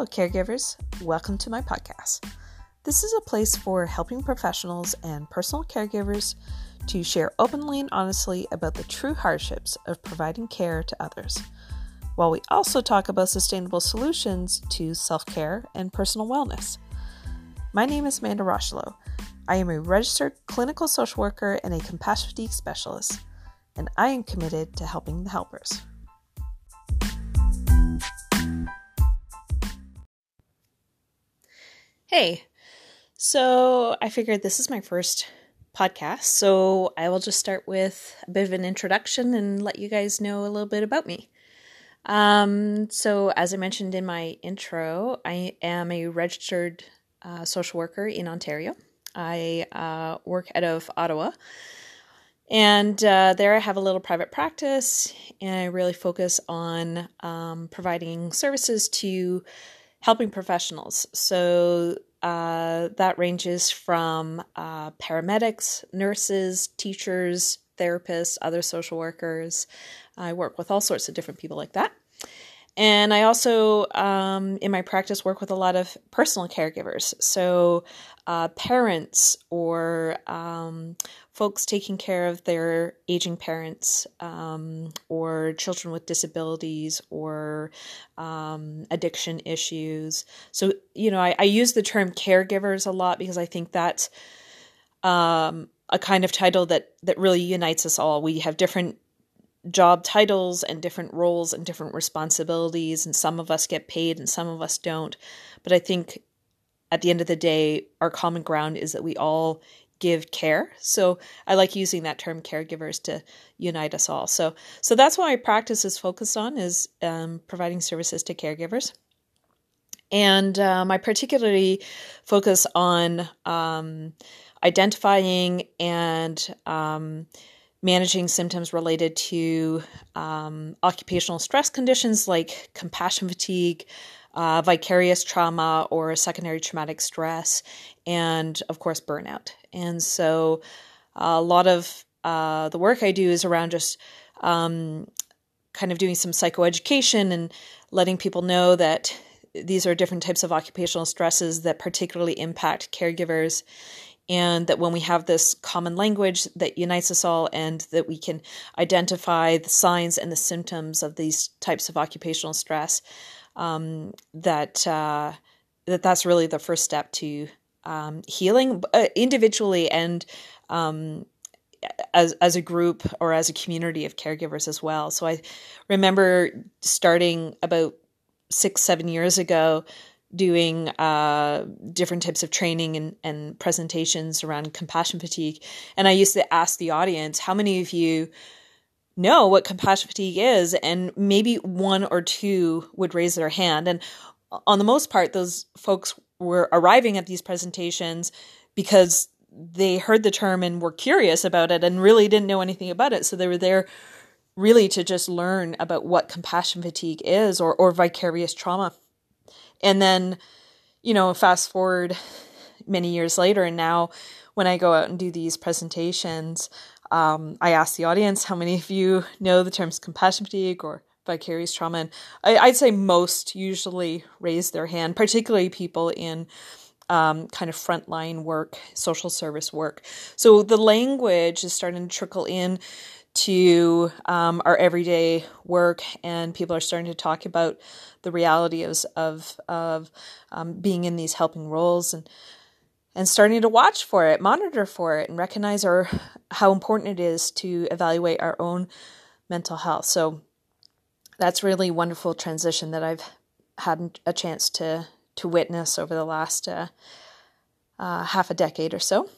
Hello, caregivers. Welcome to my podcast. This is a place for helping professionals and personal caregivers to share openly and honestly about the true hardships of providing care to others, while we also talk about sustainable solutions to self care and personal wellness. My name is Amanda Rocheleau. I am a registered clinical social worker and a compassion fatigue specialist, and I am committed to helping the helpers. Hey, so I figured this is my first podcast, so I will just start with a bit of an introduction and let you guys know a little bit about me. Um, so, as I mentioned in my intro, I am a registered uh, social worker in Ontario. I uh, work out of Ottawa. And uh, there I have a little private practice, and I really focus on um, providing services to helping professionals. So uh, that ranges from uh, paramedics, nurses, teachers, therapists, other social workers. I work with all sorts of different people like that. And I also, um, in my practice, work with a lot of personal caregivers. So, uh, parents or um, folks taking care of their aging parents um, or children with disabilities or um, addiction issues. So, you know, I, I, use the term caregivers a lot because I think that's um, a kind of title that, that really unites us all. We have different job titles and different roles and different responsibilities, and some of us get paid and some of us don't. But I think at the end of the day, our common ground is that we all give care. So I like using that term caregivers to unite us all. So so that's what my practice is focused on is um, providing services to caregivers. And um, I particularly focus on um, identifying and um, managing symptoms related to um, occupational stress conditions like compassion fatigue, uh, vicarious trauma or secondary traumatic stress, and of course, burnout. And so, a lot of uh, the work I do is around just um, kind of doing some psychoeducation and letting people know that these are different types of occupational stresses that particularly impact caregivers and that when we have this common language that unites us all and that we can identify the signs and the symptoms of these types of occupational stress um, that uh, that that's really the first step to um, healing uh, individually and um, as as a group or as a community of caregivers as well. So I remember starting about six seven years ago doing uh, different types of training and, and presentations around compassion fatigue. And I used to ask the audience, how many of you know what compassion fatigue is? And maybe one or two would raise their hand. And on the most part, those folks were arriving at these presentations because they heard the term and were curious about it and really didn't know anything about it. So they were there really to just learn about what compassion fatigue is or, or vicarious trauma. And then, you know, fast forward many years later, and now when I go out and do these presentations, um, I ask the audience how many of you know the terms compassion fatigue or vicarious trauma. And I, would say most usually raise their hand, particularly people in um, kind of frontline work, social service work. So the language is starting to trickle in to um, our everyday work, and people are starting to talk about the reality of of, of um, being in these helping roles and and starting to watch for it, monitor for it, and recognize our how important it is to evaluate our own mental health. So that's really wonderful transition that I've had a chance to to witness over the last uh, uh, half a decade or so.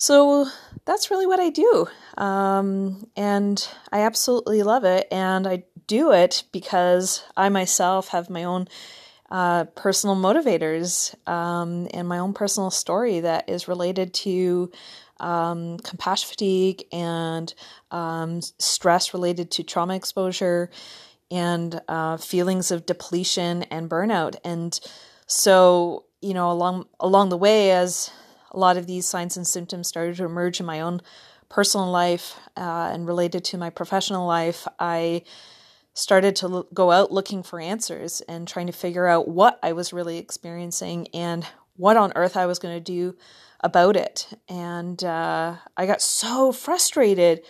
So that's really what I do, um, and I absolutely love it. And I do it because I myself have my own uh, personal motivators um, and my own personal story that is related to um, compassion fatigue and um, stress related to trauma exposure and uh, feelings of depletion and burnout. And so, you know, along along the way, as a lot of these signs and symptoms started to emerge in my own personal life uh, and related to my professional life, I started to lo- go out looking for answers and trying to figure out what I was really experiencing and what on earth I was going to do about it. And uh, I got so frustrated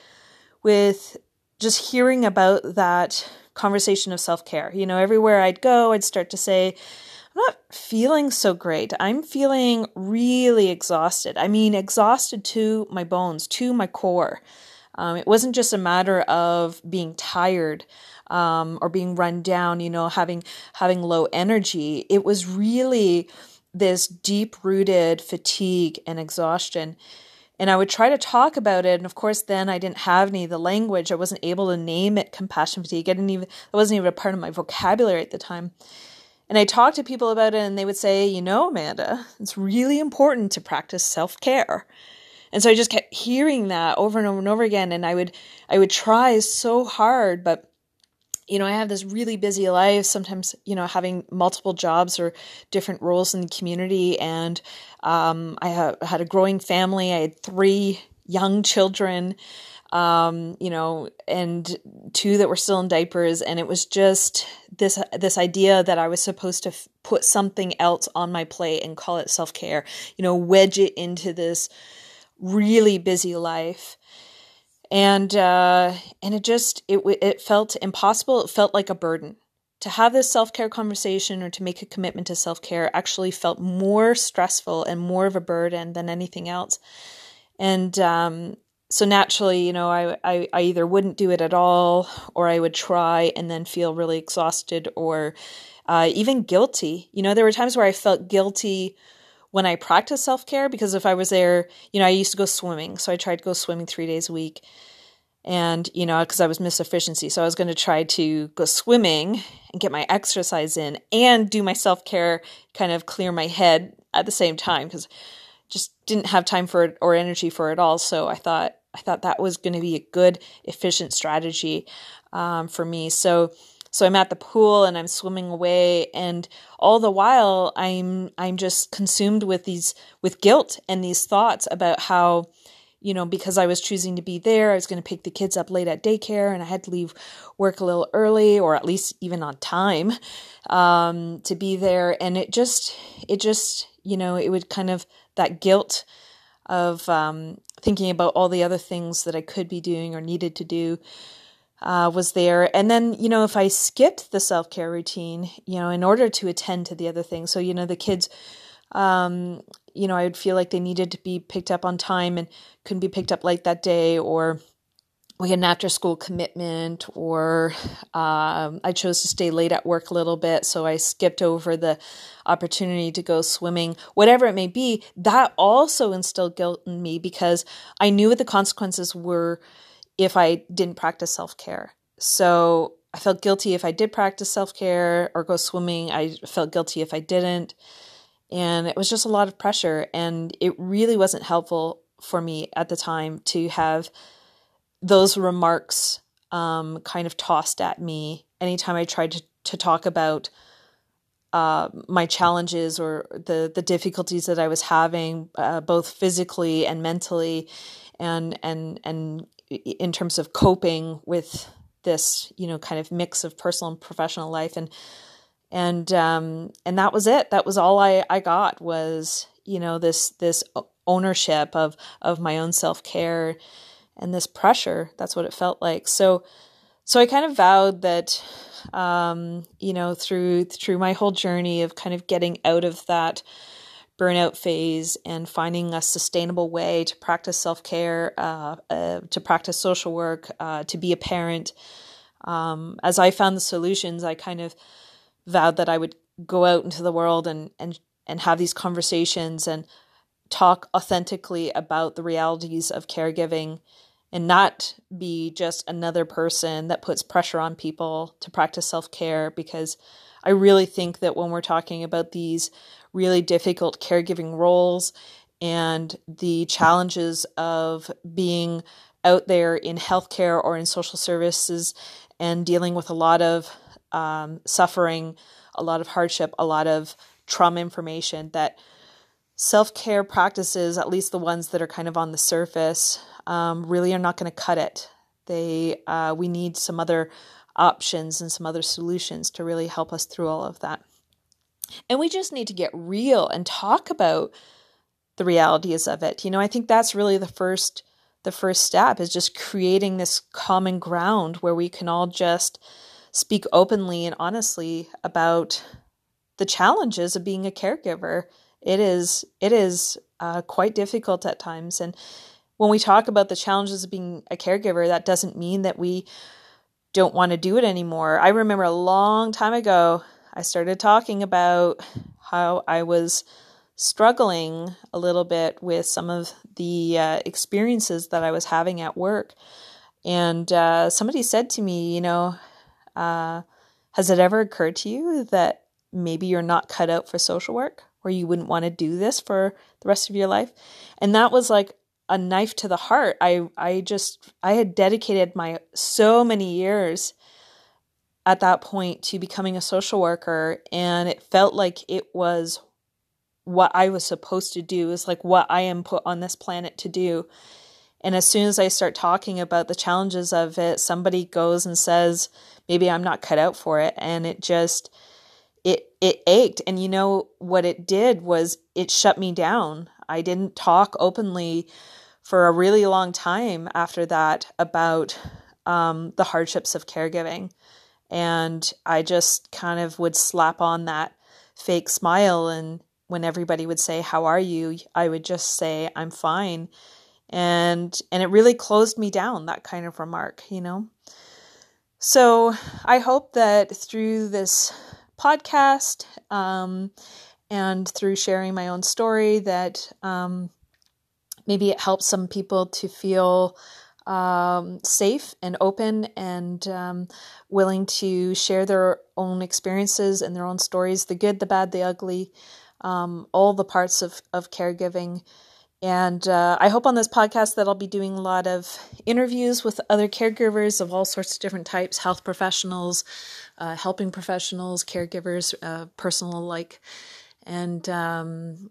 with just hearing about that conversation of self care. You know, everywhere I'd go, I'd start to say, not feeling so great. I'm feeling really exhausted. I mean, exhausted to my bones, to my core. Um, it wasn't just a matter of being tired um, or being run down, you know, having having low energy. It was really this deep rooted fatigue and exhaustion. And I would try to talk about it. And of course, then I didn't have any of the language. I wasn't able to name it compassion fatigue. I didn't even, it wasn't even a part of my vocabulary at the time. And I talked to people about it and they would say, you know, Amanda, it's really important to practice self care. And so I just kept hearing that over and over and over again. And I would, I would try so hard, but you know, I have this really busy life, sometimes, you know, having multiple jobs or different roles in the community. And um, I ha- had a growing family. I had three young children, um, you know, and two that were still in diapers. And it was just this, this idea that I was supposed to f- put something else on my plate and call it self care, you know, wedge it into this really busy life and uh, and it just it it felt impossible. It felt like a burden to have this self care conversation or to make a commitment to self care. Actually, felt more stressful and more of a burden than anything else. And um, so naturally, you know, I, I I either wouldn't do it at all, or I would try and then feel really exhausted or uh, even guilty. You know, there were times where I felt guilty when I practiced self care because if I was there, you know, I used to go swimming. So I tried to go swimming three days a week. And, you know, because I was Miss Efficiency. So I was going to try to go swimming and get my exercise in and do my self care, kind of clear my head at the same time because just didn't have time for it or energy for it all. So I thought, I thought that was going to be a good, efficient strategy um, for me. So, so I'm at the pool and I'm swimming away and all the while I'm I'm just consumed with these with guilt and these thoughts about how you know because I was choosing to be there I was going to pick the kids up late at daycare and I had to leave work a little early or at least even on time um, to be there and it just it just you know it would kind of that guilt of um, thinking about all the other things that I could be doing or needed to do uh, was there. And then, you know, if I skipped the self care routine, you know, in order to attend to the other things, so, you know, the kids, um, you know, I would feel like they needed to be picked up on time and couldn't be picked up late that day, or we had an after school commitment, or um, I chose to stay late at work a little bit, so I skipped over the opportunity to go swimming, whatever it may be, that also instilled guilt in me because I knew what the consequences were if I didn't practice self care. So I felt guilty if I did practice self care or go swimming. I felt guilty if I didn't. And it was just a lot of pressure. And it really wasn't helpful for me at the time to have those remarks um, kind of tossed at me anytime I tried to, to talk about uh, my challenges or the, the difficulties that I was having, uh, both physically and mentally, and and and in terms of coping with this, you know, kind of mix of personal and professional life. And, and, um, and that was it. That was all I, I got was, you know, this, this ownership of, of my own self care and this pressure. That's what it felt like. So, so I kind of vowed that, um, you know, through, through my whole journey of kind of getting out of that, burnout phase and finding a sustainable way to practice self care, uh, uh, to practice social work, uh, to be a parent. Um, as I found the solutions, I kind of vowed that I would go out into the world and and and have these conversations and talk authentically about the realities of caregiving and not be just another person that puts pressure on people to practice self care because I really think that when we're talking about these really difficult caregiving roles and the challenges of being out there in healthcare or in social services and dealing with a lot of um, suffering, a lot of hardship, a lot of trauma information that self care practices, at least the ones that are kind of on the surface, um, really are not going to cut it. They uh, we need some other options and some other solutions to really help us through all of that. And we just need to get real and talk about the realities of it. You know, I think that's really the first the first step is just creating this common ground where we can all just speak openly and honestly about the challenges of being a caregiver. It is it is uh, quite difficult at times, and when we talk about the challenges of being a caregiver, that doesn't mean that we don't want to do it anymore. I remember a long time ago, I started talking about how I was struggling a little bit with some of the uh, experiences that I was having at work. And uh, somebody said to me, you know, uh, has it ever occurred to you that maybe you're not cut out for social work or you wouldn't want to do this for the rest of your life? And that was like a knife to the heart. I I just I had dedicated my so many years at that point to becoming a social worker and it felt like it was what I was supposed to do is like what I am put on this planet to do. And as soon as I start talking about the challenges of it, somebody goes and says, maybe I'm not cut out for it. And it just, it, it ached. And you know what it did was it shut me down. I didn't talk openly for a really long time after that about um, the hardships of caregiving. And I just kind of would slap on that fake smile. And when everybody would say, How are you? I would just say, I'm fine. And and it really closed me down, that kind of remark, you know? So I hope that through this podcast um, and through sharing my own story that um, maybe it helps some people to feel um, safe and open and um, willing to share their own experiences and their own stories the good, the bad, the ugly, um, all the parts of, of caregiving. And uh, I hope on this podcast that I'll be doing a lot of interviews with other caregivers of all sorts of different types health professionals, uh, helping professionals, caregivers, uh, personal alike. And um,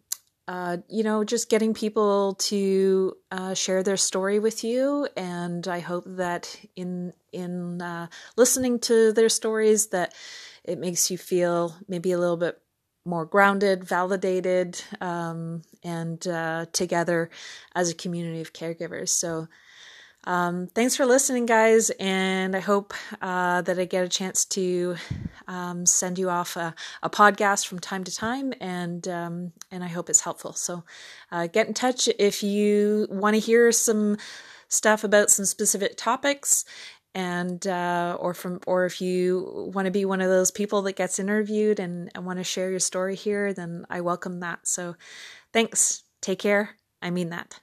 uh, you know, just getting people to uh, share their story with you, and I hope that in in uh, listening to their stories, that it makes you feel maybe a little bit more grounded, validated, um, and uh, together as a community of caregivers. So. Um, thanks for listening, guys, and I hope uh, that I get a chance to um, send you off a, a, podcast from time to time, and um, and I hope it's helpful. So, uh, get in touch if you want to hear some stuff about some specific topics, and uh, or from or if you want to be one of those people that gets interviewed and, and want to share your story here, then I welcome that. So, thanks. Take care. I mean that.